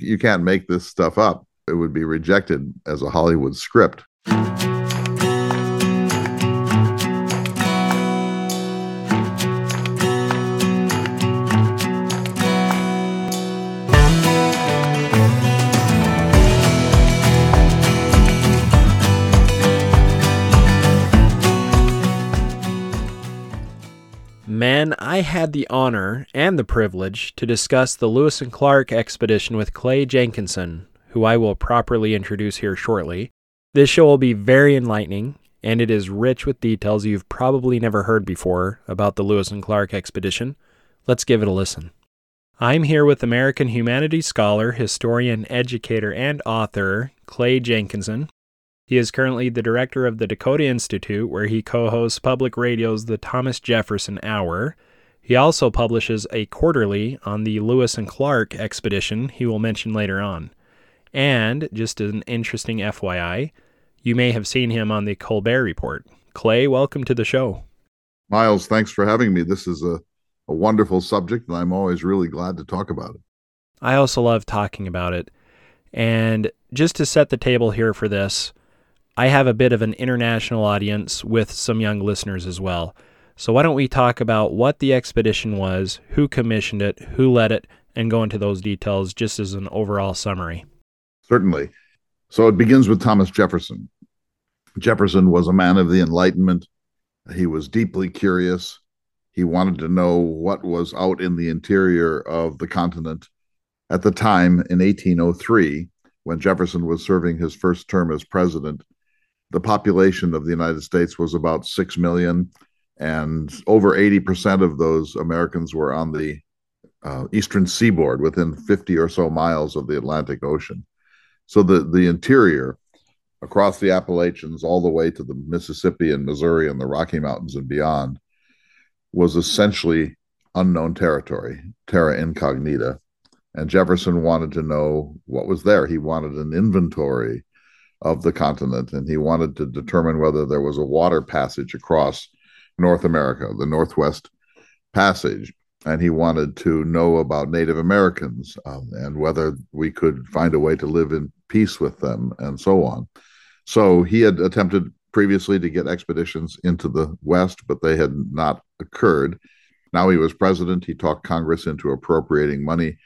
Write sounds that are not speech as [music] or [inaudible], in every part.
You can't make this stuff up. It would be rejected as a Hollywood script. I had the honor and the privilege to discuss the Lewis and Clark expedition with Clay Jenkinson, who I will properly introduce here shortly. This show will be very enlightening, and it is rich with details you've probably never heard before about the Lewis and Clark expedition. Let's give it a listen. I'm here with American humanities scholar, historian, educator, and author Clay Jenkinson. He is currently the director of the Dakota Institute, where he co hosts public radio's The Thomas Jefferson Hour. He also publishes a quarterly on the Lewis and Clark expedition he will mention later on. And, just an interesting FYI, you may have seen him on the Colbert Report. Clay, welcome to the show. Miles, thanks for having me. This is a, a wonderful subject, and I'm always really glad to talk about it. I also love talking about it. And just to set the table here for this, I have a bit of an international audience with some young listeners as well. So why don't we talk about what the expedition was, who commissioned it, who led it, and go into those details just as an overall summary? Certainly. So it begins with Thomas Jefferson. Jefferson was a man of the Enlightenment. He was deeply curious. He wanted to know what was out in the interior of the continent. At the time, in 1803, when Jefferson was serving his first term as president, the population of the United States was about 6 million, and over 80% of those Americans were on the uh, eastern seaboard within 50 or so miles of the Atlantic Ocean. So the, the interior, across the Appalachians, all the way to the Mississippi and Missouri and the Rocky Mountains and beyond, was essentially unknown territory, terra incognita. And Jefferson wanted to know what was there. He wanted an inventory of the continent, and he wanted to determine whether there was a water passage across North America, the Northwest Passage. And he wanted to know about Native Americans um, and whether we could find a way to live in peace with them and so on. So he had attempted previously to get expeditions into the West, but they had not occurred. Now he was president. He talked Congress into appropriating money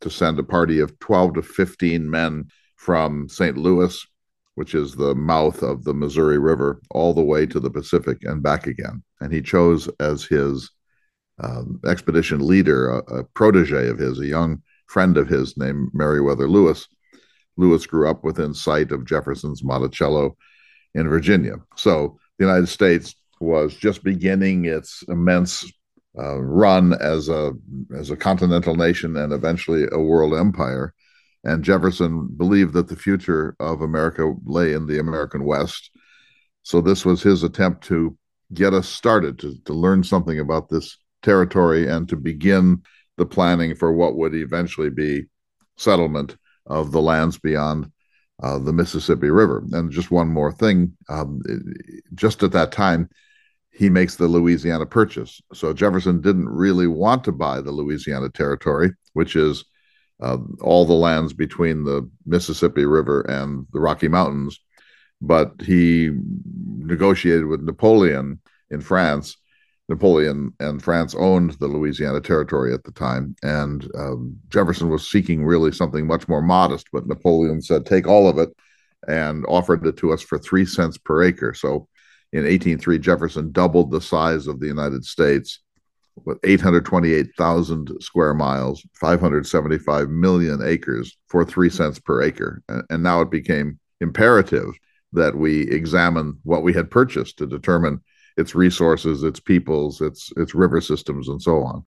to send a party of 12 to 15 men from St. Louis which is the mouth of the Missouri River, all the way to the Pacific and back again. And he chose as his um, expedition leader a, a, protege of his, a young friend of his named Meriwether Lewis. Lewis grew up within sight of Jefferson's Monticello in Virginia. So the United States was just beginning its immense uh, run as a as a continental nation and eventually a world empire and Jefferson believed that the future of America lay in the American West. So this was his attempt to get us started, to, to learn something about this territory and to begin the planning for what would eventually be settlement of the lands beyond uh, the Mississippi River. And just one more thing um, just at that time, he makes the Louisiana Purchase. So Jefferson didn't really want to buy the Louisiana Territory, which is uh, all the lands between the Mississippi River and the Rocky Mountains. But he negotiated with Napoleon in France. Napoleon and France owned the Louisiana Territory at the time, and um, Jefferson was seeking really something much more modest. But Napoleon said, "Take all of it," and offered it to us for three cents per acre. So, in 1803, Jefferson doubled the size of the United States with 828,000 square miles, 575 million acres for three cents per acre. And now it became imperative that we examine what we had purchased to determine its resources, its peoples, its its river systems, and so on.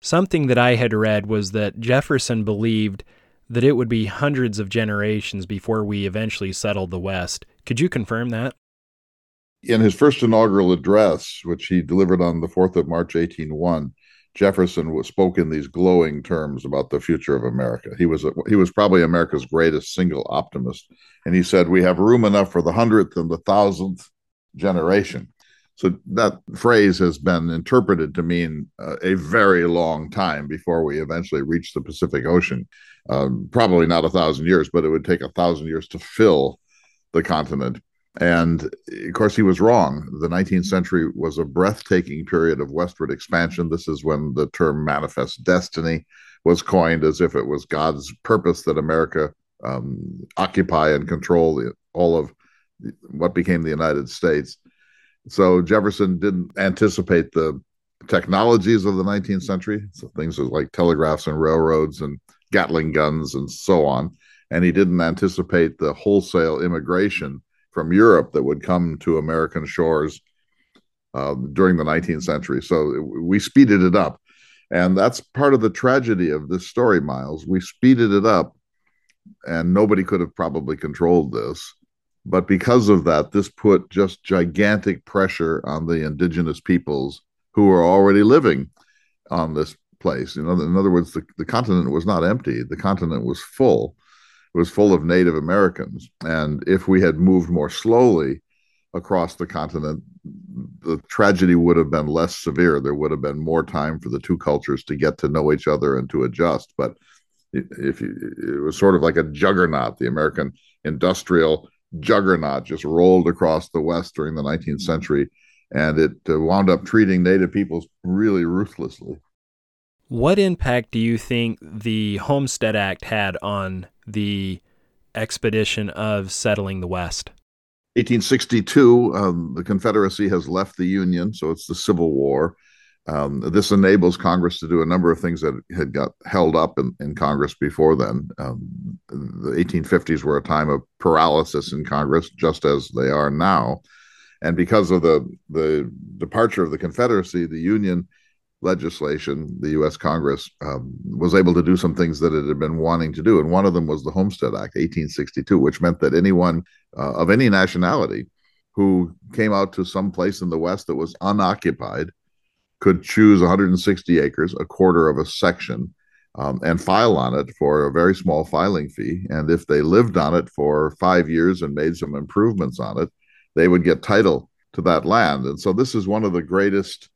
Something that I had read was that Jefferson believed that it would be hundreds of generations before we eventually settled the West. Could you confirm that? In his first inaugural address, which he delivered on the 4th of March, 1801, Jefferson spoke in these glowing terms about the future of America. He was a, he was probably America's greatest single optimist, and he said, "We have room enough for the hundredth and the thousandth generation." So that phrase has been interpreted to mean uh, a very long time before we eventually reach the Pacific Ocean. Um, probably not a thousand years, but it would take a thousand years to fill the continent. And of course, he was wrong. The 19th century was a breathtaking period of westward expansion. This is when the term manifest destiny was coined as if it was God's purpose that America um, occupy and control all of what became the United States. So Jefferson didn't anticipate the technologies of the 19th century, so things like telegraphs and railroads and Gatling guns and so on. And he didn't anticipate the wholesale immigration from Europe that would come to American shores uh, during the 19th century. So we speeded it up. And that's part of the tragedy of this story, Miles. We speeded it up, and nobody could have probably controlled this. But because of that, this put just gigantic pressure on the indigenous peoples who were already living on this place. You know, in other words, the, the continent was not empty, the continent was full. Was full of Native Americans. And if we had moved more slowly across the continent, the tragedy would have been less severe. There would have been more time for the two cultures to get to know each other and to adjust. But if you, it was sort of like a juggernaut, the American industrial juggernaut just rolled across the West during the 19th century, and it uh, wound up treating Native peoples really ruthlessly. What impact do you think the Homestead Act had on the expedition of settling the West? 1862, um, the Confederacy has left the Union, so it's the Civil War. Um, this enables Congress to do a number of things that had got held up in, in Congress before then. Um, the 1850s were a time of paralysis in Congress, just as they are now. And because of the, the departure of the Confederacy, the Union legislation, the U.S. Congress um, was able to do some things that it had been wanting to do. And one of them was the Homestead Act, 1862, which meant that anyone uh, of any nationality who came out to some place in the West that was unoccupied could choose 160 acres, a quarter of a section, um, and file on it for a very small filing fee. And if they lived on it for five years and made some improvements on it, they would get title to that land. And so this is one of the greatest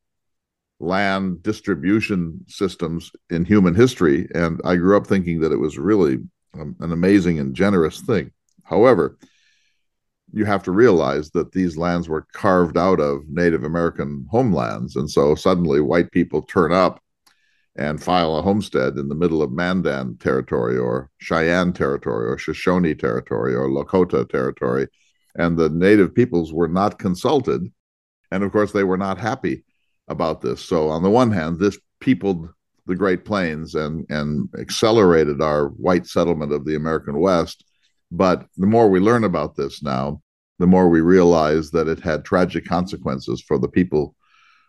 land distribution systems in human history. And I grew up thinking that it was really um, an amazing and generous thing. However, you have to realize that these lands were carved out of Native American homelands. And so suddenly white people turn up and file a homestead in the middle of Mandan territory or Cheyenne territory or Shoshone territory or Lakota territory. And the native peoples were not consulted. And of course, they were not happy about this. So, on the one hand, this peopled the Great Plains and, and accelerated our white settlement of the American West. But the more we learn about this now, the more we realize that it had tragic consequences for the people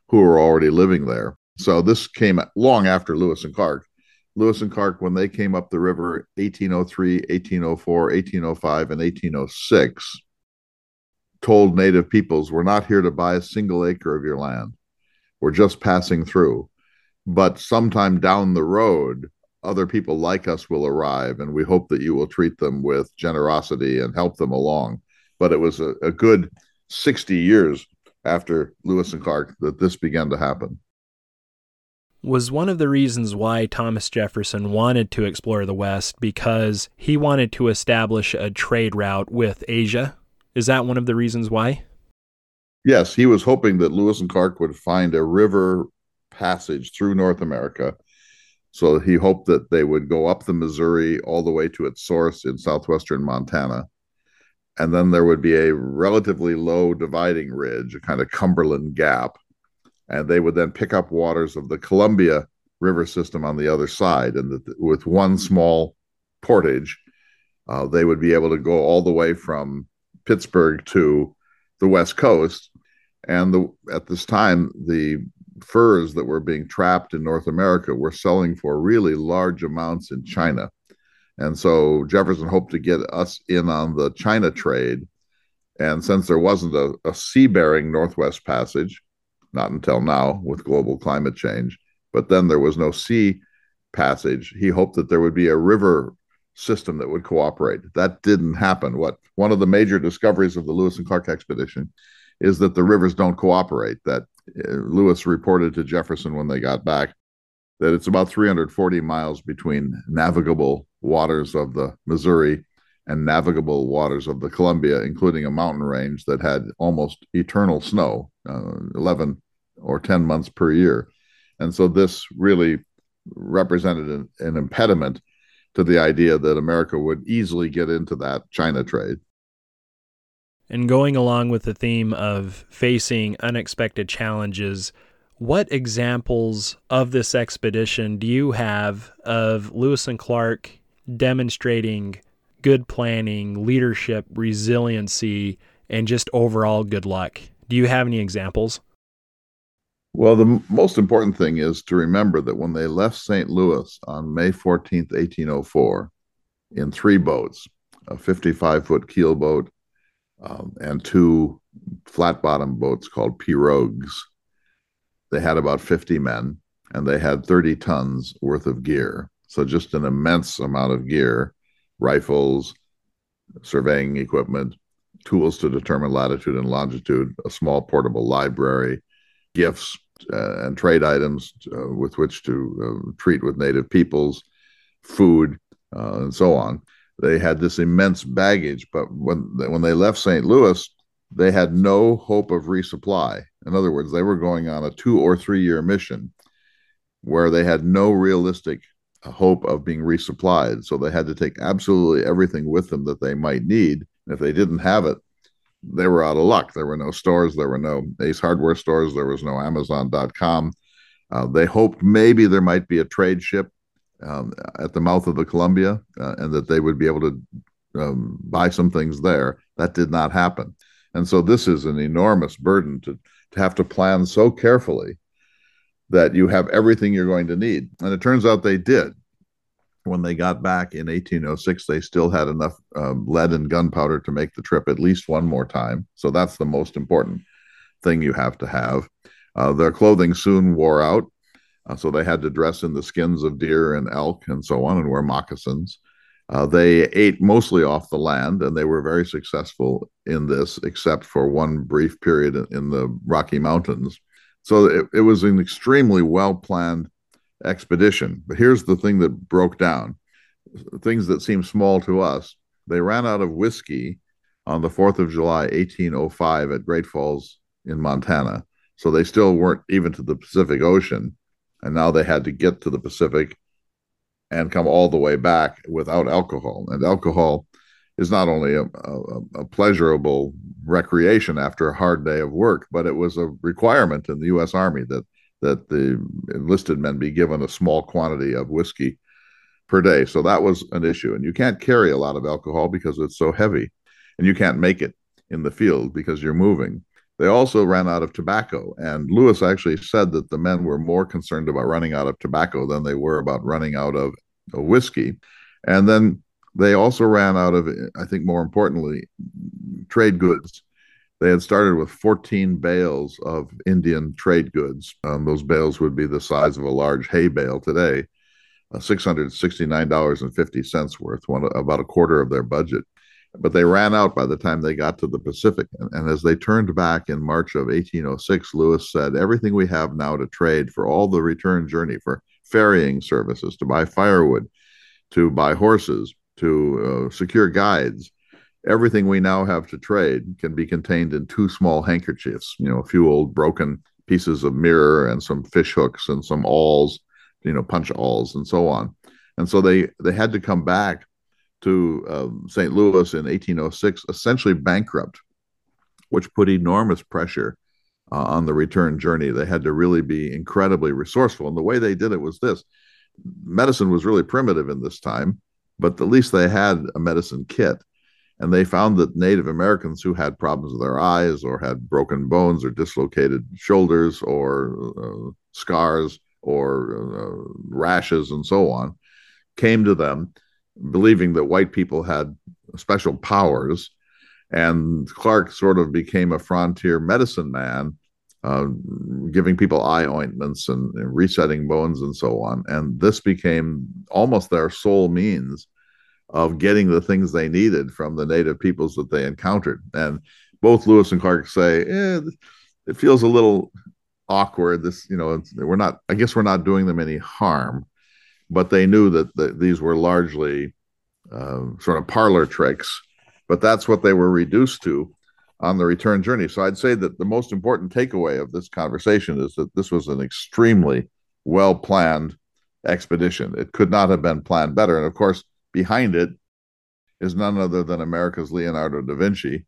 who were already living there. So this came long after Lewis and Clark. Lewis and Clark, when they came up the river 1803, 1804, 1805, and 1806, told native peoples, We're not here to buy a single acre of your land. We're just passing through. But sometime down the road, other people like us will arrive, and we hope that you will treat them with generosity and help them along. But it was a, a good 60 years after Lewis and Clark that this began to happen. Was one of the reasons why Thomas Jefferson wanted to explore the West because he wanted to establish a trade route with Asia? Is that one of the reasons why? Yes, he was hoping that Lewis and Clark would find a river passage through North America so he hoped that they would go up the Missouri all the way to its source in southwestern Montana. And then there would be a relatively low dividing ridge, a kind of Cumberland Gap. And they would then pick up waters of the Columbia River system on the other side. And with one small portage, uh, they would be able to go all the way from Pittsburgh to the West Coast. And the, at this time, the furs that were being trapped in North America were selling for really large amounts in China. And so Jefferson hoped to get us in on the China trade. And since there wasn't a, a sea bearing Northwest Passage, not until now with global climate change, but then there was no sea passage, he hoped that there would be a river system that would cooperate. That didn't happen. What one of the major discoveries of the Lewis and Clark expedition is that the rivers don't cooperate. That uh, Lewis reported to Jefferson when they got back that it's about 340 miles between navigable waters of the Missouri and navigable waters of the Columbia, including a mountain range that had almost eternal snow, uh, 11 or 10 months per year. And so this really represented an, an impediment to the idea that America would easily get into that China trade. And going along with the theme of facing unexpected challenges, what examples of this expedition do you have of Lewis and Clark demonstrating good planning, leadership, resiliency, and just overall good luck? Do you have any examples? Well, the most important thing is to remember that when they left St. Louis on May 14th, 1804, in three boats a 55 foot keel boat um, and two flat bottom boats called pirogues. They had about 50 men and they had 30 tons worth of gear. So, just an immense amount of gear rifles, surveying equipment, tools to determine latitude and longitude, a small portable library, gifts uh, and trade items uh, with which to uh, treat with native peoples, food, uh, and so on. They had this immense baggage, but when when they left St. Louis, they had no hope of resupply. In other words, they were going on a two or three year mission where they had no realistic hope of being resupplied. So they had to take absolutely everything with them that they might need. And if they didn't have it, they were out of luck. There were no stores, there were no Ace Hardware stores, there was no Amazon.com. Uh, they hoped maybe there might be a trade ship um, at the mouth of the Columbia uh, and that they would be able to um, buy some things there. That did not happen. And so this is an enormous burden to, to have to plan so carefully that you have everything you're going to need. And it turns out they did. When they got back in 1806, they still had enough um, lead and gunpowder to make the trip at least one more time. So that's the most important thing you have to have. Uh, their clothing soon wore out. Uh, so they had to dress in the skins of deer and elk and so on and wear moccasins. Uh, they ate mostly off the land and they were very successful in this, except for one brief period in the Rocky Mountains so it, it was an extremely well planned expedition. But here's the thing that broke down things that seem small to us. They ran out of whiskey on the 4th of July, 1805, at Great Falls in Montana. So they still weren't even to the Pacific Ocean. And now they had to get to the Pacific and come all the way back without alcohol. And alcohol is not only a, a, a, pleasurable recreation after a hard day of work, but it was a requirement in the U.S. Army that that the enlisted men be given a small quantity of whiskey per day. So that was an issue, and you can't carry a lot of alcohol because it's so heavy, and you can't make it in the field because you're moving. They also ran out of tobacco, and Lewis actually said that the men were more concerned about running out of tobacco than they were about running out of whiskey. And then they also ran out of, I think more importantly, trade goods. They had started with 14 bales of Indian trade goods. Um, those bales would be the size of a large hay bale today, uh, $669.50 worth, one, about a quarter of their budget. But they ran out by the time they got to the Pacific. And, and as they turned back in March of 1806, Lewis said, Everything we have now to trade for all the return journey, for ferrying services, to buy firewood, to buy horses, to uh, secure guides. Everything we now have to trade can be contained in two small handkerchiefs, you know, a few old broken pieces of mirror and some fish hooks and some awls, you know, punch awls and so on. And so they they had to come back to um, St. Louis in 1806, essentially bankrupt, which put enormous pressure uh, on the return journey. They had to really be incredibly resourceful. And the way they did it was this medicine was really primitive in this time but at least they had a medicine kit. And they found that Native Americans who had problems with their eyes or had broken bones or dislocated shoulders or uh, scars or uh, rashes and so on came to them believing that white people had special powers. And Clark sort of became a frontier medicine man, uh, giving people eye ointments and, and, resetting bones and so on. And this became almost their sole means of getting the things they needed from the native peoples that they encountered. And both Lewis and Clark say, eh, it feels a little awkward. This, you know, we're not. I guess we're not doing them any harm, but they knew that the, these were largely uh, sort of parlor tricks. But that's what they were reduced to on the return journey. So I'd say that the most important takeaway of this conversation is that this was an extremely well planned expedition. It could not have been planned better. And of course, behind it is none other than America's Leonardo da Vinci,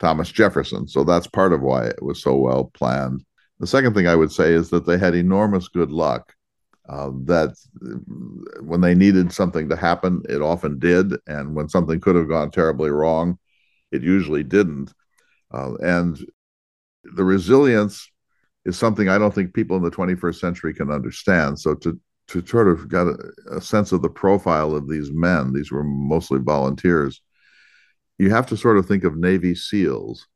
Thomas Jefferson. So that's part of why it was so well planned. The second thing I would say is that they had enormous good luck. Uh, that when they needed something to happen, it often did. And when something could have gone terribly wrong, it usually didn't. Uh, and the resilience is something I don't think people in the 21st century can understand. So to to sort of get a, a sense of the profile of these men, these were mostly volunteers. You have to sort of think of Navy SEALs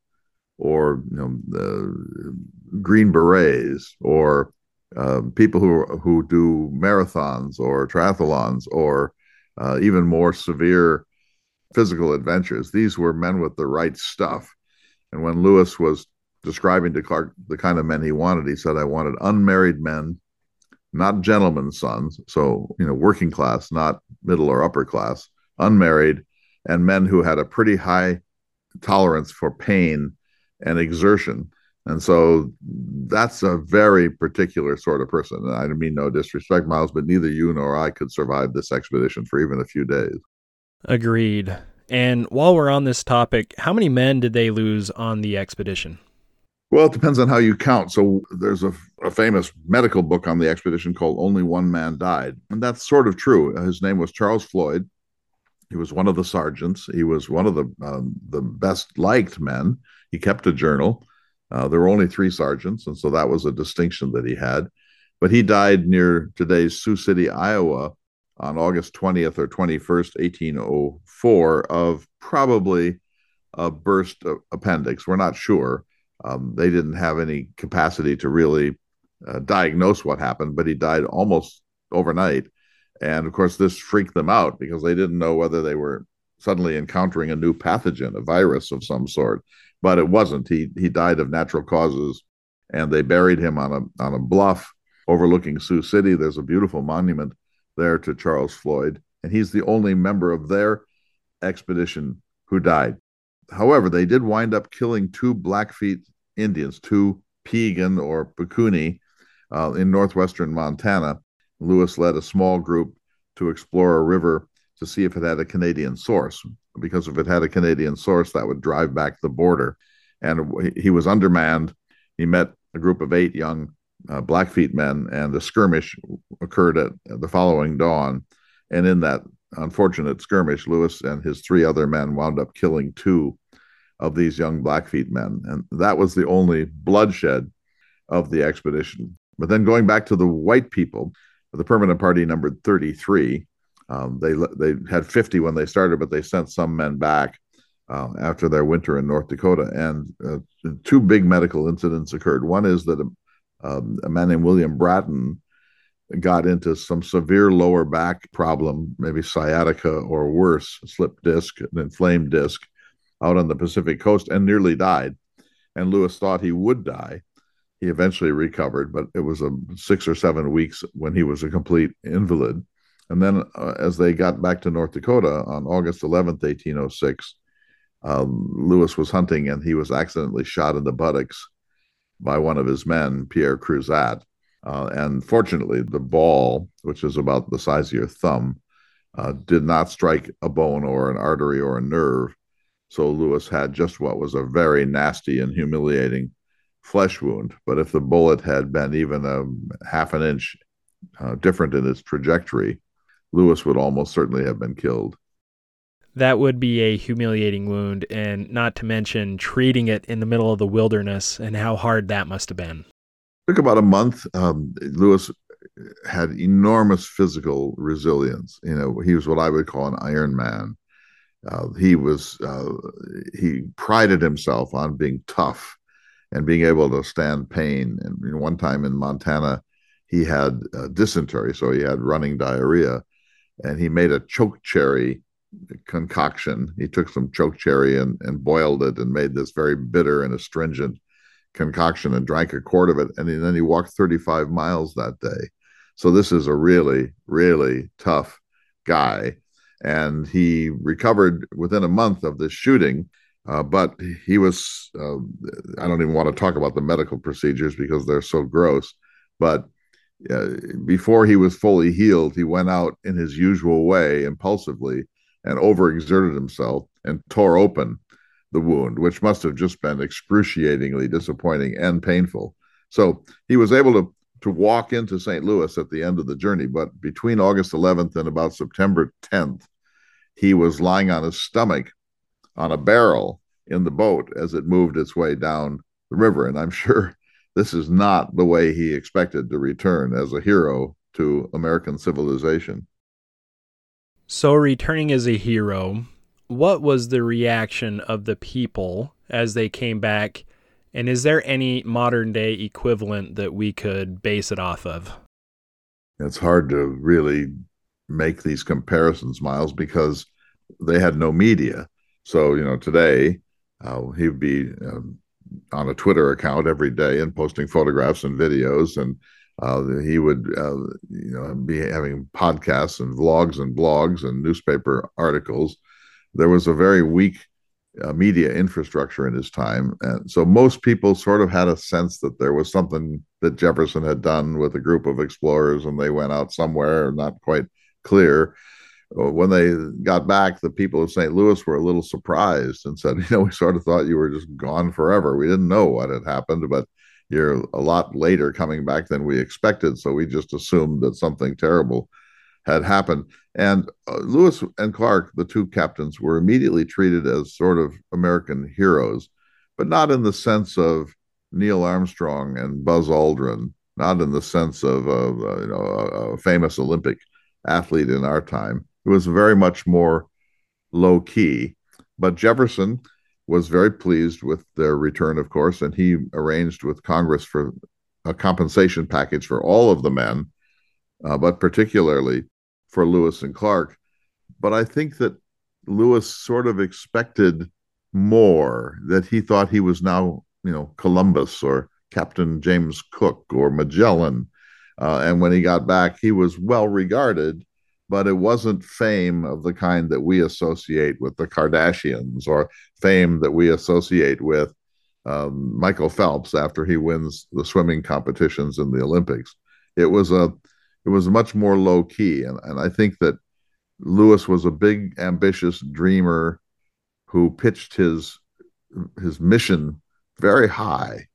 or you know the Green Berets or uh, people who who do marathons or triathlons or uh, even more severe physical adventures. These were men with the right stuff. And when Lewis was describing to Clark the kind of men he wanted, he said, I wanted unmarried men, not gentlemen's sons. So, you know, working class, not middle or upper class, unmarried, and men who had a pretty high tolerance for pain and exertion. And so that's a very particular sort of person. And I mean no disrespect, Miles, but neither you nor I could survive this expedition for even a few days. Agreed. And while we're on this topic, how many men did they lose on the expedition? Well, it depends on how you count. So there's a, a, famous medical book on the expedition called Only One Man Died. And that's sort of true. His name was Charles Floyd. He was one of the sergeants. He was one of the um, the best liked men. He kept a journal. Uh, there were only three sergeants, and so that was a distinction that he had. But he died near today's Sioux City, Iowa, on August 20th or 21st, 1804, of probably a burst appendix. We're not sure. Um, they didn't have any capacity to really uh, diagnose what happened, but he died almost overnight. And of course, this freaked them out because they didn't know whether they were suddenly encountering a new pathogen, a virus of some sort. But it wasn't. He he died of natural causes, and they buried him on a on a bluff overlooking Sioux City. There's a beautiful monument there to Charles Floyd, and he's the only member of their expedition who died. However, they did wind up killing two Blackfeet Indians, two Piegan or Pikuni, uh, in northwestern Montana. Lewis led a small group to explore a river to see if it had a Canadian source, because if it had a Canadian source, that would drive back the border. And he was undermanned. He met a group of eight young uh, Blackfeet men, and the skirmish occurred at the following dawn. And in that unfortunate skirmish, Lewis and his three other men wound up killing two of these young Blackfeet men. And that was the only bloodshed of the expedition. But then going back to the white people, the permanent party numbered 33. Um, they they had 50 when they started, but they sent some men back uh, after their winter in North Dakota. And uh, two big medical incidents occurred. One is that um, a man named William Bratton got into some severe lower back problem, maybe sciatica or worse, slip disc, an inflamed disc, out on the Pacific coast, and nearly died. And Lewis thought he would die. He eventually recovered, but it was a six or seven weeks when he was a complete invalid. And then, uh, as they got back to North Dakota on August 11th, 1806, um, Lewis was hunting and he was accidentally shot in the buttocks by one of his men, Pierre Cruzat. Uh, and fortunately, the ball, which is about the size of your thumb, uh, did not strike a bone or an artery or a nerve. So Lewis had just what was a very nasty and humiliating flesh wound. But if the bullet had been even a half an inch uh, different in its trajectory, Lewis would almost certainly have been killed that would be a humiliating wound, and not to mention treating it in the middle of the wilderness and how hard that must have been. It took about a month. Um, Lewis had enormous physical resilience. You know, he was what I would call an Iron Man. Uh, he was uh, he prided himself on being tough and being able to stand pain. And one time in Montana, he had uh, dysentery, so he had running diarrhea, and he made a choke cherry concoction. He took some choke cherry and, and boiled it and made this very bitter and astringent concoction and drank a quart of it. And then he walked 35 miles that day. So this is a really, really tough guy. And he recovered within a month of this shooting. Uh, but he was, uh, I don't even want to talk about the medical procedures because they're so gross. But uh, before he was fully healed, he went out in his usual way, impulsively, and overexerted himself and tore open the wound, which must have just been excruciatingly disappointing and painful. So he was able to to walk into St. Louis at the end of the journey, but between August 11th and about September 10th, he was lying on his stomach on a barrel in the boat as it moved its way down the river. And I'm [laughs] sure this is not the way he expected to return as a hero to American civilization. So, returning as a hero, what was the reaction of the people as they came back? And is there any modern day equivalent that we could base it off of? It's hard to really make these comparisons, Miles, because they had no media. So, you know, today uh, he'd be um, on a Twitter account every day and posting photographs and videos, and uh, he would uh, you know be having podcasts and vlogs and blogs and newspaper articles. There was a very weak uh, media infrastructure in his time, and so most people sort of had a sense that there was something that Jefferson had done with a group of explorers, and they went out somewhere, not quite clear when they got back, the people of St. Louis were a little surprised and said, [laughs] you know, we sort of thought you were just gone forever. We didn't know what had happened, but you're a lot later coming back than we expected. So we just assumed that something terrible had happened. And uh, Lewis and Clark, the two captains, were immediately treated as sort of American heroes, but not in the sense of Neil Armstrong and Buzz Aldrin, not in the sense of uh, you know a, a famous Olympic athlete in our time it was very much more low key. But Jefferson was very pleased with their return, of course, and he arranged with Congress for a compensation package for all of the men, uh, but particularly for Lewis and Clark. But I think that Lewis sort of expected more, that he thought he was now, you know, Columbus or Captain James Cook or Magellan. Uh, and when he got back, he was well regarded but it wasn't fame of the kind that we associate with the Kardashians or fame that we associate with um, Michael Phelps after he wins the swimming competitions in the Olympics. It was a it was much more low key, and, and I think that Lewis was a big, ambitious dreamer who pitched his his mission very high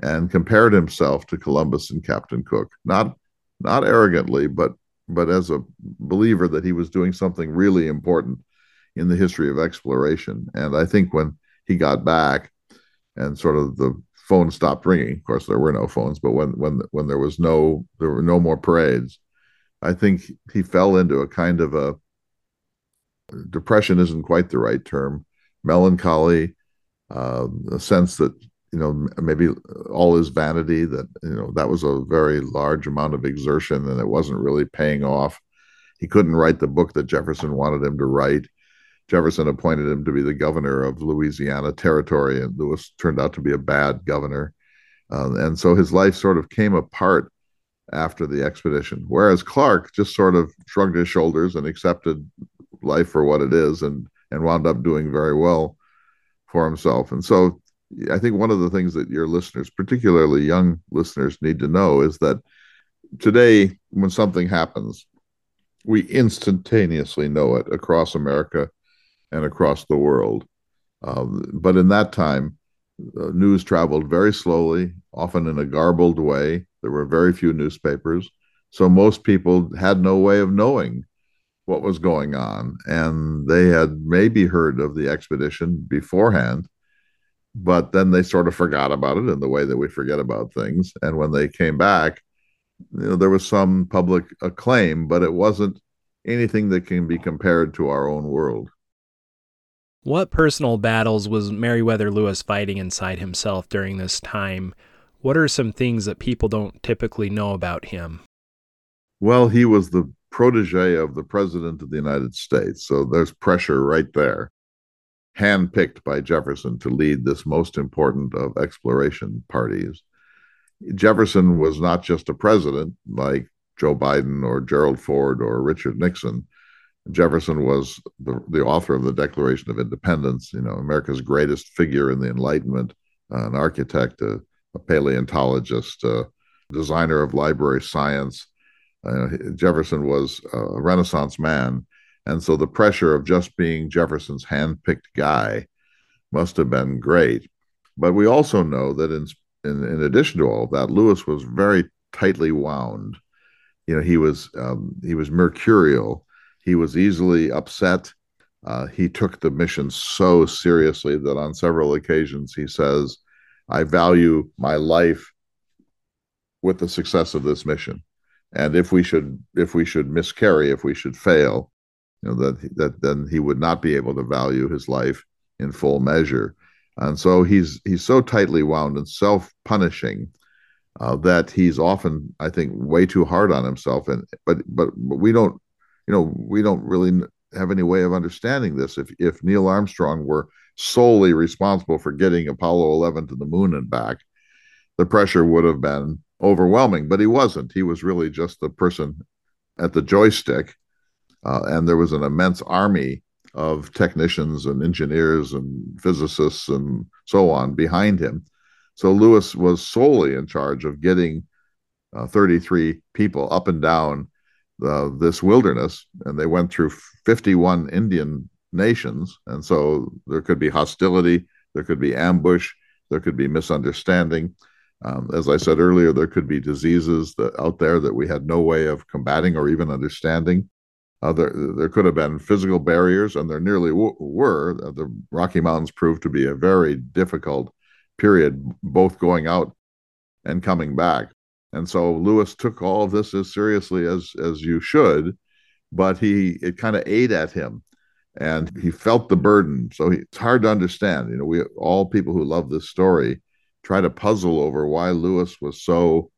and compared himself to Columbus and Captain Cook. Not not arrogantly, but but as a believer that he was doing something really important in the history of exploration. And I think when he got back and sort of the phone stopped ringing, of course there were no phones, but when when when there was no there were no more parades, I think he fell into a kind of a depression isn't quite the right term, melancholy, uh, a sense that you know maybe all his vanity that you know that was a very large amount of exertion and it wasn't really paying off. He couldn't write the book that jefferson wanted him to write. Jefferson appointed him to be the governor of louisiana territory and lewis turned out to be a bad governor. Uh, and so his life sort of came apart after the expedition whereas clark just sort of shrugged his shoulders and accepted life for what it is and and wound up doing very well for himself. And so I think one of the things that your listeners, particularly young listeners, need to know is that today, when something happens, we instantaneously know it across America and across the world. Um, but in that time, uh, news traveled very slowly, often in a garbled way. There were very few newspapers. So most people had no way of knowing what was going on. And they had maybe heard of the expedition beforehand but then they sort of forgot about it in the way that we forget about things. And when they came back, you know, there was some public acclaim, but it wasn't anything that can be compared to our own world. What personal battles was Meriwether Lewis fighting inside himself during this time? What are some things that people don't typically know about him? Well, he was the protege of the President of the United States. So there's pressure right there. Handpicked by Jefferson to lead this most important of exploration parties. Jefferson was not just a president like Joe Biden or Gerald Ford or Richard Nixon. Jefferson was the, the author of the Declaration of Independence, you know, America's greatest figure in the Enlightenment, uh, an architect, a, a paleontologist, a designer of library science. Uh, Jefferson was a Renaissance man. And so the pressure of just being Jefferson's handpicked guy must have been great. But we also know that in, in, in addition to all that, Lewis was very tightly wound. You know, he was um, he was mercurial he was easily upset. Uh, he took the mission so seriously that on several occasions he says, I value my life with the success of this mission. And if we should if we should miscarry, if we should fail, you know, that that then he would not be able to value his life in full measure. And so he's he's so tightly wound and self-punishing uh, that he's often, I think, way too hard on himself. And but but, but we don't you know, we don't really have any way of understanding this. If if Neil Armstrong were solely responsible for getting Apollo 11 to the moon and back, the pressure would have been overwhelming. But he wasn't. He was really just the person at the joystick, uh, and there was an immense army of technicians and engineers and physicists and so on behind him. So Lewis was solely in charge of getting uh, 33 people up and down uh, this wilderness, and they went through 51 Indian nations, and so there could be hostility, there could be ambush, there could be misunderstanding. Um, as I said earlier, there could be diseases that, out there that we had no way of combating or even understanding. Uh, there, there could have been physical barriers, and there nearly w- were. Uh, the Rocky Mountains proved to be a very difficult period, both going out and coming back. And so Lewis took all of this as seriously as as you should, but he it kind of ate at him, and he felt the burden. So he, it's hard to understand. You know, we all people who love this story try to puzzle over why Lewis was so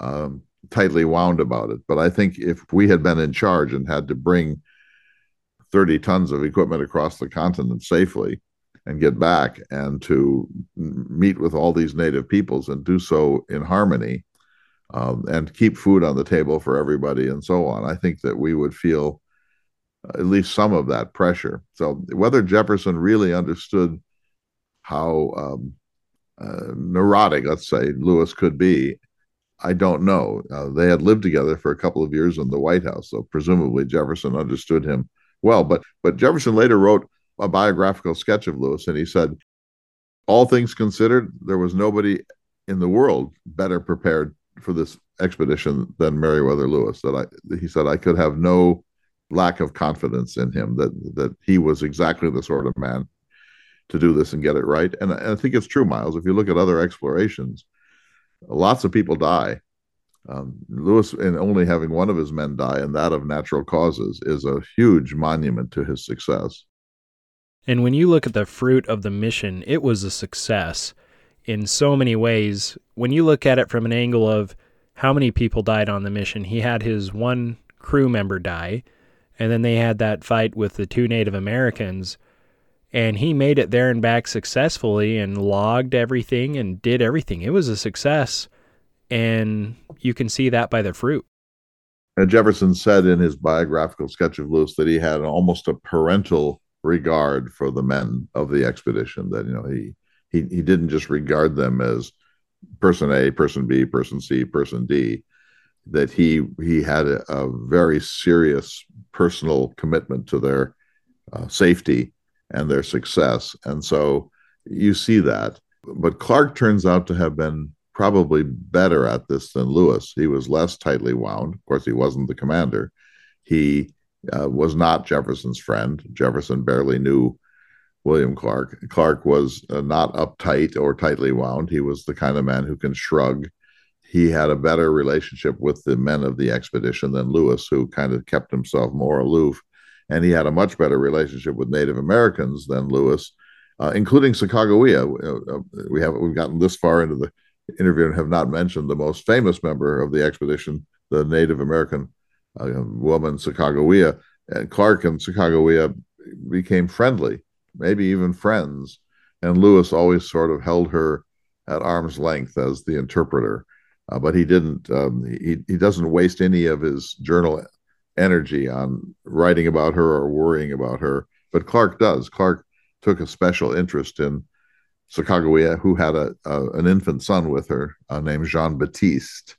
um, tightly wound about it. But I think if we had been in charge and had to bring 30 tons of equipment across the continent safely and get back and to meet with all these native peoples and do so in harmony um, and keep food on the table for everybody and so on. I think that we would feel at least some of that pressure. So whether Jefferson really understood how um, uh, neurotic, let's say, Lewis could be, I don't know. Uh, they had lived together for a couple of years in the White House, so presumably Jefferson understood him well. But but Jefferson later wrote a biographical sketch of Lewis, and he said, all things considered, there was nobody in the world better prepared for this expedition than Meriwether Lewis. That I he said I could have no lack of confidence in him that that he was exactly the sort of man to do this and get it right. And, and I think it's true, Miles. If you look at other explorations, lots of people die. Um, Lewis, in only having one of his men die, and that of natural causes, is a huge monument to his success. And when you look at the fruit of the mission, it was a success in so many ways. When you look at it from an angle of how many people died on the mission, he had his one crew member die, and then they had that fight with the two Native Americans, and he made it there and back successfully and logged everything and did everything. It was a success, and you can see that by the fruit. And Jefferson said in his biographical sketch of Lewis that he had almost a parental regard for the men of the expedition. That you know he he he didn't just regard them as person A, person B, person C, person D. That he he had a, a very serious personal commitment to their uh, safety and their success, and so you see that. But Clark turns out to have been probably better at this than Lewis. He was less tightly wound. Of course, he wasn't the commander. He uh, was not Jefferson's friend. Jefferson barely knew William Clark. Clark was uh, not uptight or tightly wound. He was the kind of man who can shrug. He had a better relationship with the men of the expedition than Lewis, who kind of kept himself more aloof. And he had a much better relationship with Native Americans than Lewis, uh, including Sacagawea. Uh, uh, we have we've gotten this far into the interview and have not mentioned the most famous member of the expedition, the Native American a woman, Sacagawea. And Clark and Sacagawea became friendly, maybe even friends. And Lewis always sort of held her at arm's length as the interpreter. Uh, but he didn't. Um, he he doesn't waste any of his journal energy on writing about her or worrying about her. But Clark does. Clark took a special interest in Sacagawea, who had a, a an infant son with her uh, named Jean Baptiste.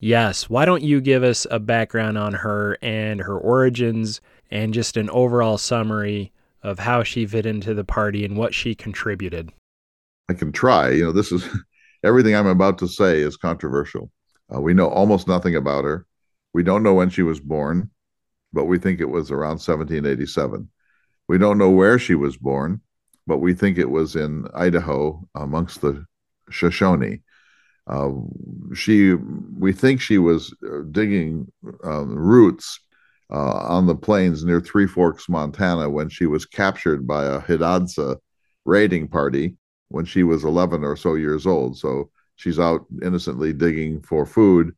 Yes. Why don't you give us a background on her and her origins and just an overall summary of how she fit into the party and what she contributed? I can try. You know, this is [laughs] everything I'm about to say is controversial. Uh, we know almost nothing about her. We don't know when she was born, but we think it was around 1787. We don't know where she was born, but we think it was in Idaho amongst the Shoshone. Uh, she, we think she was uh, digging um, roots uh, on the plains near Three Forks, Montana, when she was captured by a Hidatsa raiding party when she was 11 or so years old. So she's out innocently digging for food,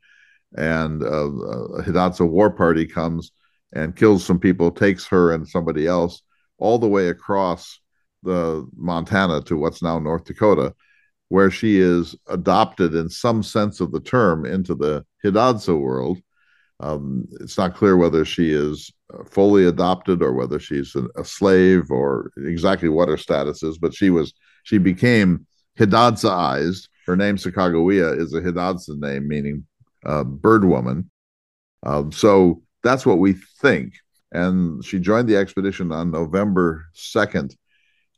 and uh, a Hidatsa war party comes and kills some people, takes her and somebody else all the way across the Montana to what's now North Dakota, where she is adopted in some sense of the term into the Hidatsa world. Um, it's not clear whether she is fully adopted or whether she's a, a slave or exactly what her status is, but she was she became Hidatsaized. Her name Sacagawea is a Hidatsa name meaning uh, bird woman. Um, so that's what we think. And she joined the expedition on November 2nd,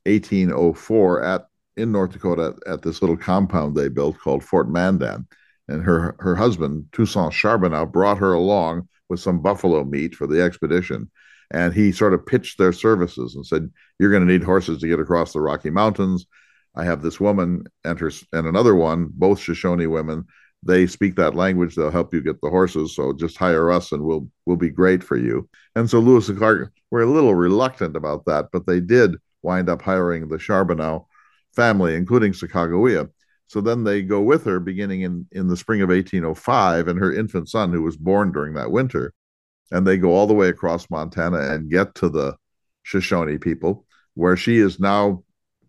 1804, at in North Dakota at, at this little compound they built called Fort Mandan. And her her husband, Toussaint Charbonneau, brought her along with some buffalo meat for the expedition and he sort of pitched their services and said, "You're going to need horses to get across the Rocky Mountains. I have this woman and her and another one, both Shoshone women. They speak that language. They'll help you get the horses. So just hire us, and we'll we'll be great for you." And so Lewis and Clark were a little reluctant about that, but they did wind up hiring the Charbonneau family, including Sacagawea. So then they go with her beginning in, in the spring of 1805, and her infant son, who was born during that winter and they go all the way across Montana and get to the Shoshone people, where she is now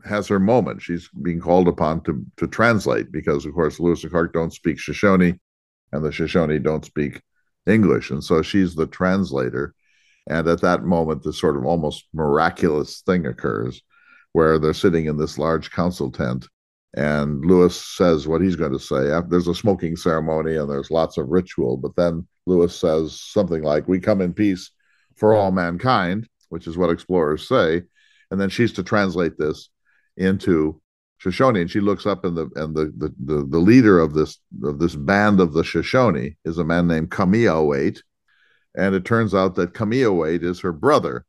has her moment. She's being called upon to to translate because, of course, Lewis and Clark don't speak Shoshone, and the Shoshone don't speak English, and so she's the translator. And at that moment, this sort of almost miraculous thing occurs, where they're sitting in this large council tent, and Lewis says what he's going to say. There's a smoking ceremony and there's lots of ritual, but then Lewis says something like, We come in peace for all mankind, which is what explorers say. And then she's to translate this into Shoshone, and she looks up, and the and the the the, the leader of this of this band of the Shoshone is a man named Cameahwait, and it turns out that Cameahwait is her brother,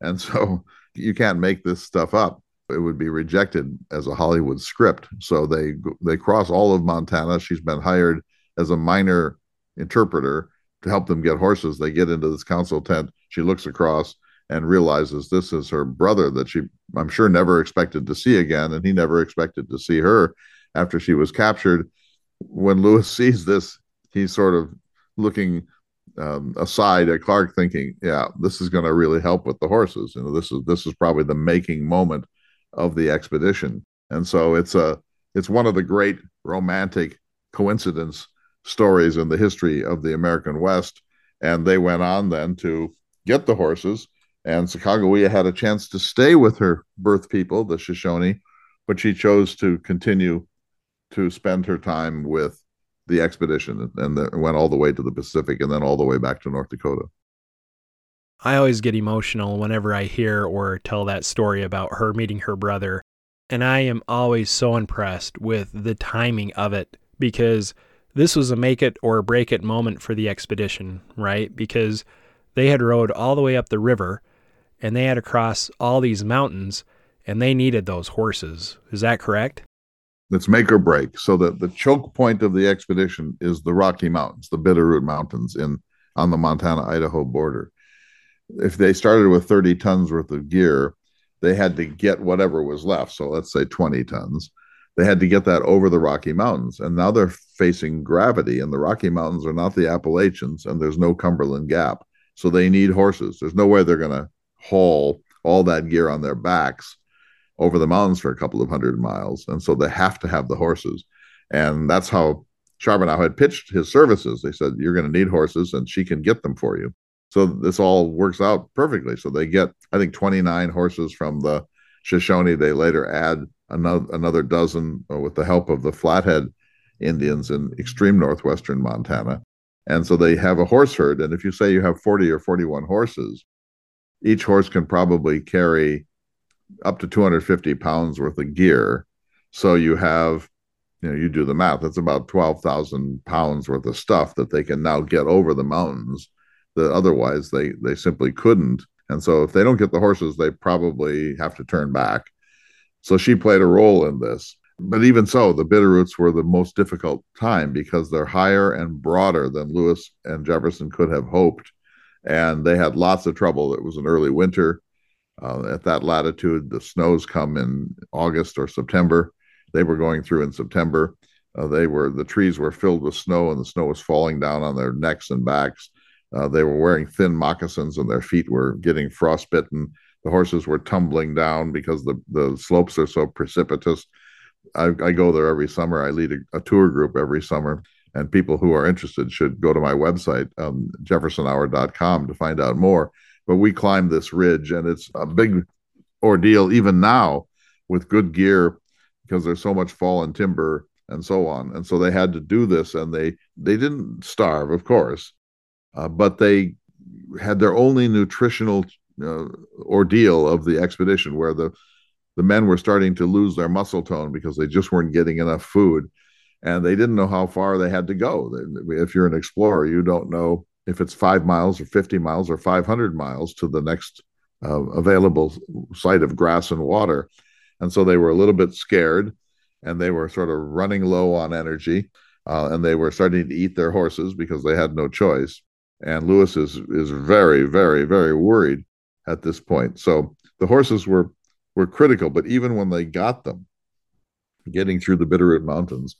and so [laughs] you can't make this stuff up. It would be rejected as a Hollywood script. So they they cross all of Montana. She's been hired as a minor interpreter to help them get horses. They get into this council tent. She looks across and realizes this is her brother that she, I'm sure, never expected to see again. And he never expected to see her after she was captured. When Lewis [laughs] sees this, he's sort of looking um, aside at Clark, thinking, "Yeah, this is going to really help with the horses. You know, this is this is probably the making moment of the expedition." And so it's a it's one of the great romantic coincidence stories in the history of the American West. And they went on then to get the horses. And Sacagawea had a chance to stay with her birth people, the Shoshone, but she chose to continue to spend her time with the expedition and the, went all the way to the Pacific and then all the way back to North Dakota. I always get emotional whenever I hear or tell that story about her meeting her brother. And I am always so impressed with the timing of it because this was a make it or break it moment for the expedition, right? Because they had rowed all the way up the river and they had to cross all these mountains and they needed those horses. Is that correct? It's make or break. So that the choke point of the expedition is the Rocky Mountains, the Bitterroot Mountains in on the Montana Idaho border. If they started with 30 tons worth of gear, they had to get whatever was left. So let's say 20 tons they had to get that over the Rocky Mountains. And now they're facing gravity, and the Rocky Mountains are not the Appalachians, and there's no Cumberland Gap. So they need horses. There's no way they're going to haul all that gear on their backs over the mountains for a couple of hundred miles. And so they have to have the horses. And that's how Charbonneau had pitched his services. They said, You're going to need horses, and she can get them for you. So this all works out perfectly. So they get, I think, 29 horses from the Shoshone. They later add another, another dozen uh, with the help of the Flathead Indians in extreme northwestern Montana. And so they have a horse herd. And if you say you have 40 or 41 horses, each horse can probably carry up to 250 pounds worth of gear. So you have, you know, you do the math, that's about 12,000 pounds worth of stuff that they can now get over the mountains that otherwise they, they simply couldn't. And so if they don't get the horses, they probably have to turn back. So she played a role in this. But even so, the Bitterroots were the most difficult time because they're higher and broader than Lewis and Jefferson could have hoped. And they had lots of trouble. It was an early winter. Uh, at that latitude, the snows come in August or September. They were going through in September. Uh, they were the trees were filled with snow, and the snow was falling down on their necks and backs. Uh, they were wearing thin moccasins, and their feet were getting frostbitten. The horses were tumbling down because the the slopes are so precipitous. I, I go there every summer. I lead a, a, tour group every summer, and people who are interested should go to my website, um, jeffersonhour.com, to find out more. But we climbed this ridge and it's a big ordeal even now with good gear because there's so much fallen timber and so on. And so they had to do this and they they didn't starve of course uh, but they had their only nutritional uh, ordeal of the expedition where the the men were starting to lose their muscle tone because they just weren't getting enough food and they didn't know how far they had to go if you're an explorer you don't know if it's five miles or 50 miles or 500 miles to the next uh, available site of grass and water. And so they were a little bit scared and they were sort of running low on energy uh, and they were starting to eat their horses because they had no choice. And Lewis is, is very, very, very worried at this point. So the horses were, were critical, but even when they got them, getting through the Bitterroot Mountains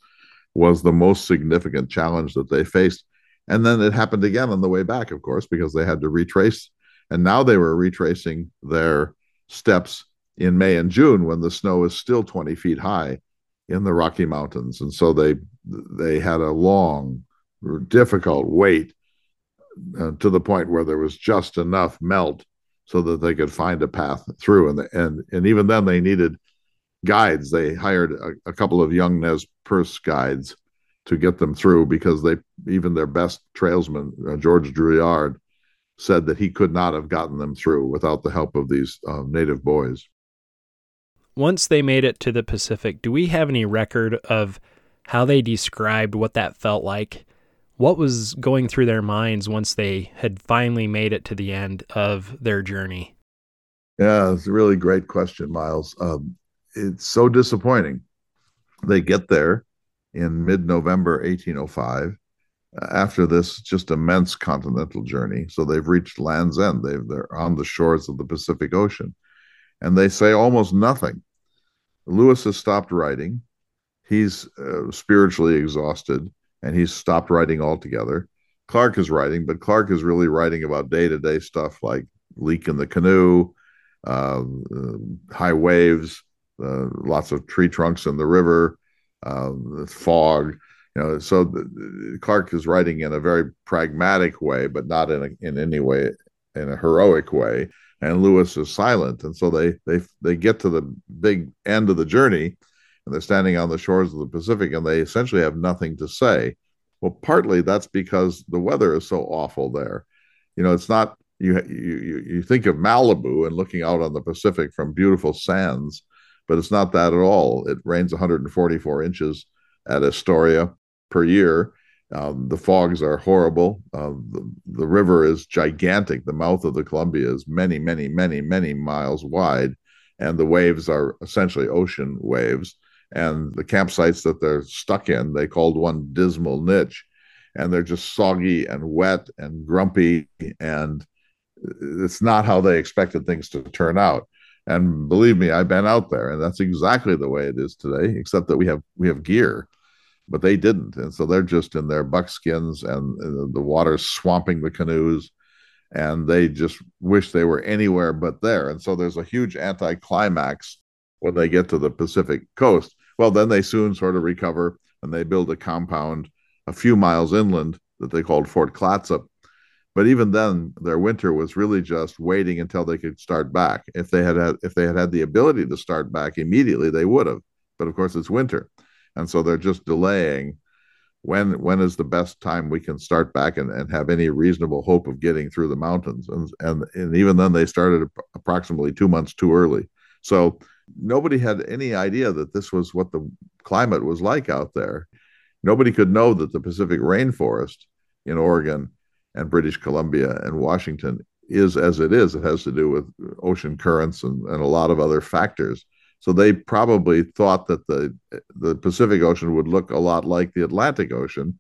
was the most significant challenge that they faced and then it happened again on the way back, of course, because they had to retrace. And now they were retracing their steps in May and June when the snow is still 20 feet high in the Rocky Mountains. And so they they had a long, difficult wait uh, to the point where there was just enough melt so that they could find a path through. And the, and and even then they needed guides. They hired a, a couple of young Nez Perce guides to get them through because they even their best trailsman uh, George Drouillard said that he could not have gotten them through without the help of these uh, native boys. Once they made it to the Pacific, do we have any record of how they described what that felt like? What was going through their minds once they had finally made it to the end of their journey? Yeah, it's a really great question, Miles. Um, it's so disappointing. They get there, in mid November 1805 uh, after this just immense continental journey. So they've reached Land's End. they they're on the shores of the Pacific Ocean. And they say almost nothing. Lewis has stopped writing. He's uh, spiritually exhausted and he's stopped writing altogether. Clark is writing, but Clark is really writing about day to day stuff like leak in the canoe, uh, uh, high waves, uh, lots of tree trunks in the river, uh, fog. You know, so the, Clark is writing in a very pragmatic way, but not in a, in any way in a heroic way. And Lewis is silent, and so they they they get to the big end of the journey, and they're standing on the shores of the Pacific, and they essentially have nothing to say. Well, partly that's because the weather is so awful there. You know, it's not you you you think of Malibu and looking out on the Pacific from beautiful sands, but it's not that at all. It rains 144 inches at Astoria per year. Um, the fogs are horrible. Uh, the, the river is gigantic. The mouth of the Columbia is many, many, many, many miles wide, and the waves are essentially ocean waves. And the campsites that they're stuck in, they called one dismal niche, and they're just soggy and wet and grumpy, and it's not how they expected things to turn out. And believe me, I've been out there, and that's exactly the way it is today, except that we have we have gear, but they didn't, and so they're just in their buckskins, and uh, the water's swamping the canoes, and they just wish they were anywhere but there. And so there's a huge anticlimax when they get to the Pacific coast. Well, then they soon sort of recover, and they build a compound a few miles inland that they called Fort Clatsop but even then, their winter was really just waiting until they could start back. If they had, had if they had had the ability to start back immediately, they would have. But of course, it's winter, and so they're just delaying. When when is the best time we can start back and, and have any reasonable hope of getting through the mountains? And and and even then, they started approximately two months too early. So nobody had any idea that this was what the climate was like out there. Nobody could know that the Pacific rainforest in Oregon and British Columbia and Washington is as it is. It has to do with ocean currents and, and a lot of other factors. So they probably thought that the the Pacific Ocean would look a lot like the Atlantic Ocean,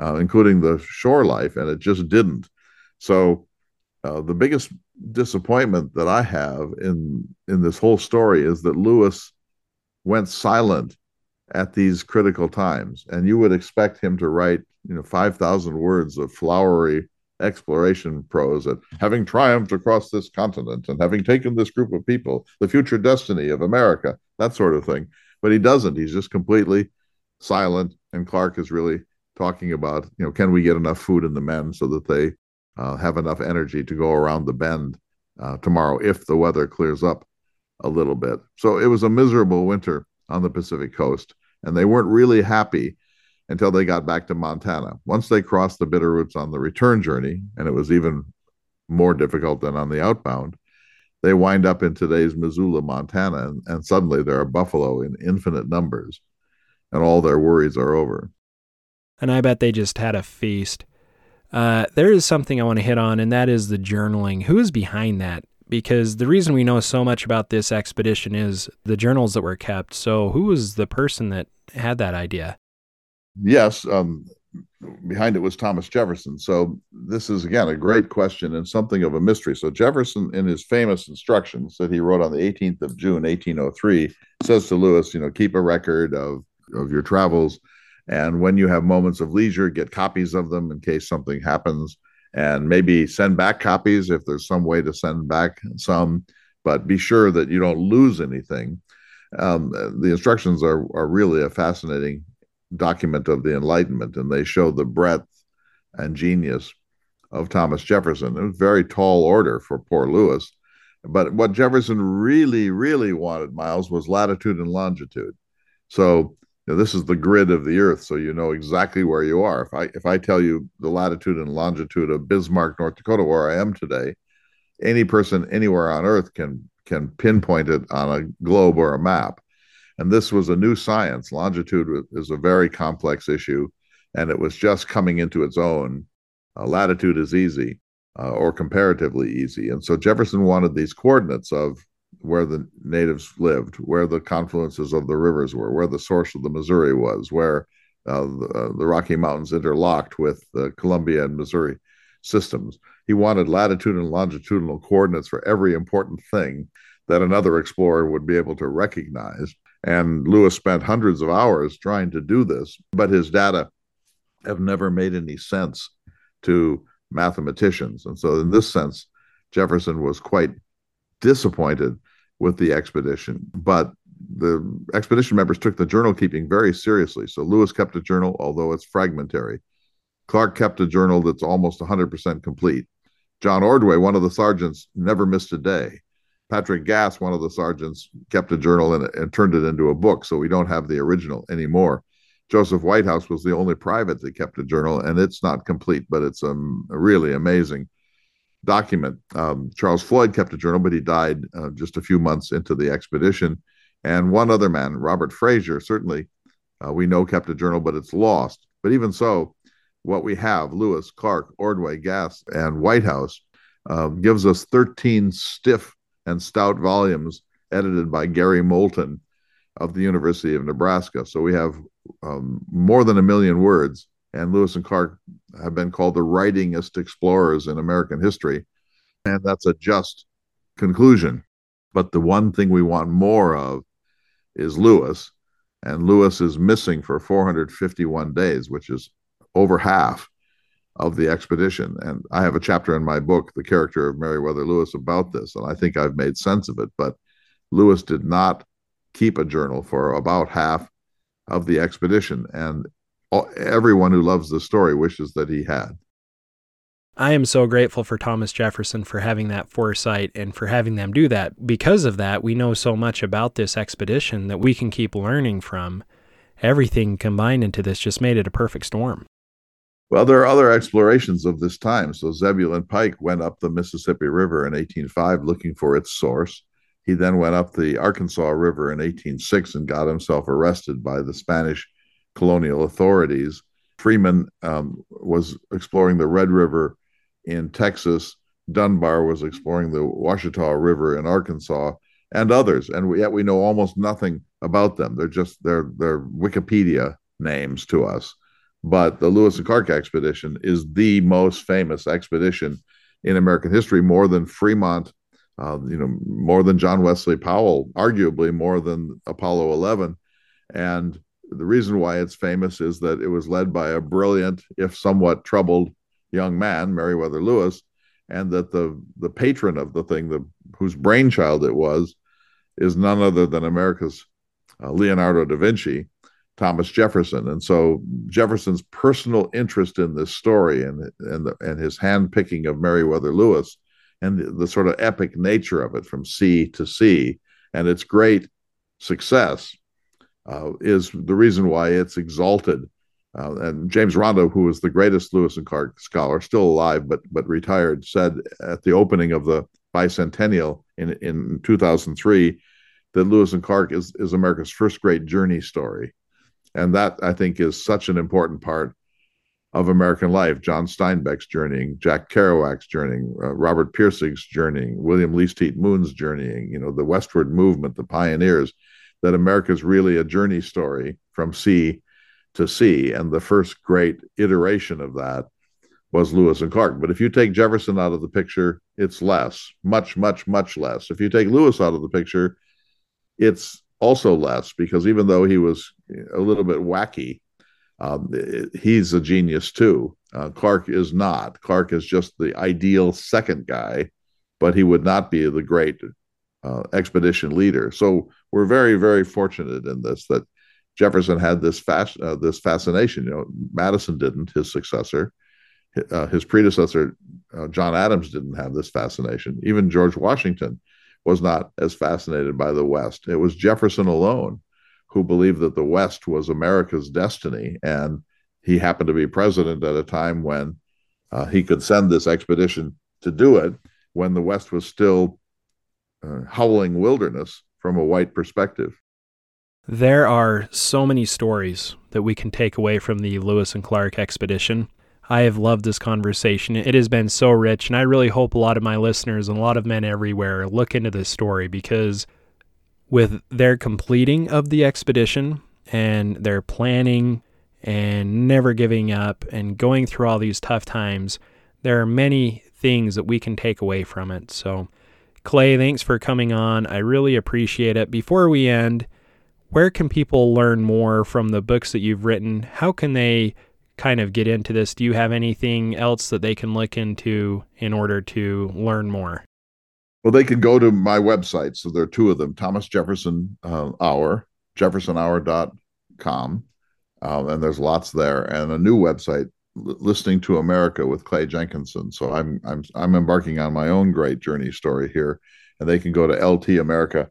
uh, including the shore life, and it just didn't. So uh, the biggest disappointment that I have in in this whole story is that Lewis went silent at these critical times, and you would expect him to write you know 5000 words of flowery exploration prose that having triumphed across this continent and having taken this group of people the future destiny of america that sort of thing. But he doesn't. He's just completely silent and clark is really talking about you know can we get enough food in the men so that they uh, have enough energy to go around the bend uh, tomorrow if the weather clears up a little bit. So it was a miserable winter on the pacific coast and they weren't really happy until they got back to Montana. Once they crossed the Bitterroots on the return journey, and it was even more difficult than on the outbound, they wind up in today's Missoula, Montana, and, and suddenly there are buffalo in infinite numbers, and all their worries are over. And I bet they just had a feast. Uh, there is something I want to hit on, and that is the journaling. Who is behind that? Because the reason we know so much about this expedition is the journals that were kept. So, who was the person that had that idea? Yes, um, behind it was Thomas Jefferson. So this is again a great question and something of a mystery. So Jefferson, in his famous instructions that he wrote on the 18th of June, 1803, says to Lewis, you know, keep a record of of your travels, and when you have moments of leisure, get copies of them in case something happens, and maybe send back copies if there's some way to send back some. But be sure that you don't lose anything. Um, the instructions are are really a fascinating document of the Enlightenment, and they show the breadth and genius of Thomas Jefferson. It was very tall order for poor Lewis. But what Jefferson really, really wanted, Miles, was latitude and longitude. So you know, this is the grid of the Earth, so you know exactly where you are. If I if I tell you the latitude and longitude of Bismarck, North Dakota, where I am today, any person anywhere on Earth can can pinpoint it on a globe or a map. And this was a new science. Longitude is a very complex issue, and it was just coming into its own. Uh, latitude is easy uh, or comparatively easy. And so Jefferson wanted these coordinates of where the natives lived, where the confluences of the rivers were, where the source of the Missouri was, where uh, the, uh, the, Rocky Mountains interlocked with the Columbia and Missouri systems. He wanted latitude and longitudinal coordinates for every important thing that another explorer would be able to recognize. And Lewis spent hundreds of hours trying to do this, but his data have never made any sense to mathematicians. And so, in this sense, Jefferson was quite disappointed with the expedition. But the expedition members took the journal keeping very seriously. So, Lewis kept a journal, although it's fragmentary. Clark kept a journal that's almost 100% complete. John Ordway, one of the sergeants, never missed a day. Patrick Gass, one of the sergeants, kept a journal and, and turned it into a book, so we don't have the original anymore. Joseph Whitehouse was the only private that kept a journal, and it's not complete, but it's um, a really amazing document. Um, Charles Floyd kept a journal, but he died uh, just a few months into the expedition. And one other man, Robert Frazer, certainly uh, we know kept a journal, but it's lost. But even so, what we have, Lewis, Clark, Ordway, Gass, and Whitehouse, uh, gives us 13 stiff and stout volumes edited by Gary Moulton of the University of Nebraska. So we have um, more than a million words, and Lewis and Clark have been called the writingest explorers in American history. And that's a just conclusion. But the one thing we want more of is Lewis. And Lewis is missing for 451 days, which is over half of the expedition. And I have a chapter in my book, The Character of Meriwether Lewis, about this. And I think I've made sense of it. But Lewis did not keep a journal for about half of the expedition. And all, everyone who loves the story wishes that he had. I am so grateful for Thomas Jefferson for having that foresight and for having them do that. Because of that, we know so much about this expedition that we can keep learning from. Everything combined into this just made it a perfect storm. Well, there are other explorations of this time. So Zebulon Pike went up the Mississippi River in 1805 looking for its source. He then went up the Arkansas River in 1806 and got himself arrested by the Spanish colonial authorities. Freeman um, was exploring the Red River in Texas. Dunbar was exploring the Ouachita River in Arkansas, and others. And yet we know almost nothing about them. They're just they're they're Wikipedia names to us. But the Lewis and Clark expedition is the most famous expedition in American history, more than Fremont, uh, you know, more than John Wesley Powell, arguably more than Apollo 11. And the reason why it's famous is that it was led by a brilliant, if somewhat troubled, young man, Meriwether Lewis, and that the the patron of the thing, the whose brainchild it was, is none other than America's uh, Leonardo da Vinci, Thomas Jefferson. And so Jefferson's personal interest in this story and and the, and his handpicking of Meriwether Lewis and the, the sort of epic nature of it from sea to sea and its great success uh, is the reason why it's exalted uh, and James Ronda, who was the greatest Lewis and Clark scholar, still alive but but retired, said at the opening of the bicentennial in in 2003 that Lewis and Clark is is America's first great journey story, and that I think is such an important part of American life. John Steinbeck's journeying, Jack Kerouac's journeying, uh, Robert Pirsig's journeying, William Least Moon's journeying. You know, the westward movement, the pioneers. That America is really a journey story from sea to sea. And the first great iteration of that was Lewis and Clark. But if you take Jefferson out of the picture, it's less, much, much, much less. If you take Lewis out of the picture, it's also less because even though he was a little bit wacky, um, he's a genius too. Uh, Clark is not. Clark is just the ideal second guy, but he would not be the great uh, expedition leader. So we're very, very fortunate in this that Jefferson had this fast uh, this fascination. You know, Madison didn't. His successor, uh, his predecessor, uh, John Adams, didn't have this fascination. Even George Washington was not as fascinated by the West. It was Jefferson alone who believed that the West was America's destiny, and he happened to be president at a time when uh, he could send this expedition to do it, when the West was still uh, howling wilderness from a white perspective. There are so many stories that we can take away from the Lewis and Clark expedition. I have loved this conversation. It has been so rich, and I really hope a lot of my listeners and a lot of men everywhere look into this story because with their completing of the expedition and their planning and never giving up and going through all these tough times, there are many things that we can take away from it. So, Clay, thanks for coming on. I really appreciate it. Before we end, where can people learn more from the books that you've written? How can they kind of get into this? Do you have anything else that they can look into in order to learn more? Well, they can go to my website. So there are two of them Thomas Jefferson uh, Hour, jeffersonhour.com. Um, and there's lots there, and a new website, Listening to America with Clay Jenkinson. So I'm I'm I'm embarking on my own great journey story here, and they can go to ltamerica.org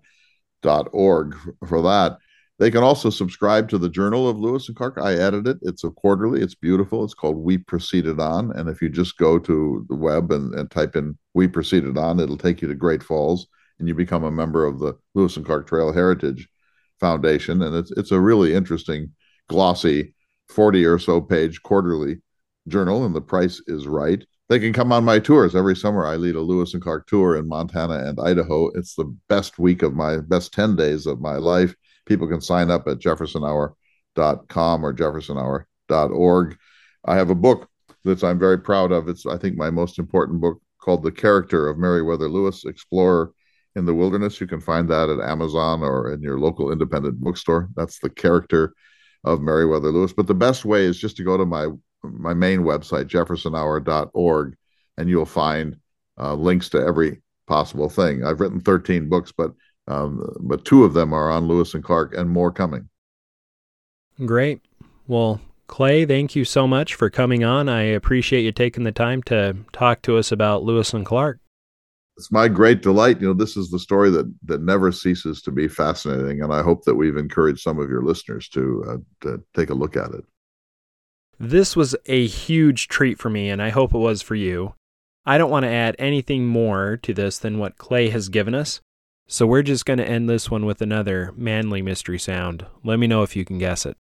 for that. They can also subscribe to the Journal of Lewis and Clark. I edit it. It's a quarterly. It's beautiful. It's called We Proceeded On. And if you just go to the web and, and type in We Proceeded On, it'll take you to Great Falls and you become a member of the Lewis and Clark Trail Heritage Foundation. And it's it's a really interesting, glossy, 40 or so page quarterly journal, and the price is right. They can come on my tours every summer. I lead a Lewis and Clark tour in Montana and Idaho. It's the best week of my best 10 days of my life people can sign up at jeffersonhour.com or jeffersonhour.org. I have a book that I'm very proud of. It's, I think, my most important book called The Character of Meriwether Lewis, Explorer in the Wilderness. You can find that at Amazon or in your local independent bookstore. That's the character of Meriwether Lewis. But the best way is just to go to my my main website, jeffersonhour.org, and you'll find uh, links to every possible thing. I've written 13 books, but um, but two of them are on Lewis and Clark, and more coming. Great. Well, Clay, thank you so much for coming on. I appreciate you taking the time to talk to us about Lewis and Clark. It's my great delight. You know, this is the story that that never ceases to be fascinating, and I hope that we've encouraged some of your listeners to uh, to take a look at it. This was a huge treat for me, and I hope it was for you. I don't want to add anything more to this than what Clay has given us, so we're just going to end this one with another manly mystery sound. Let me know if you can guess it.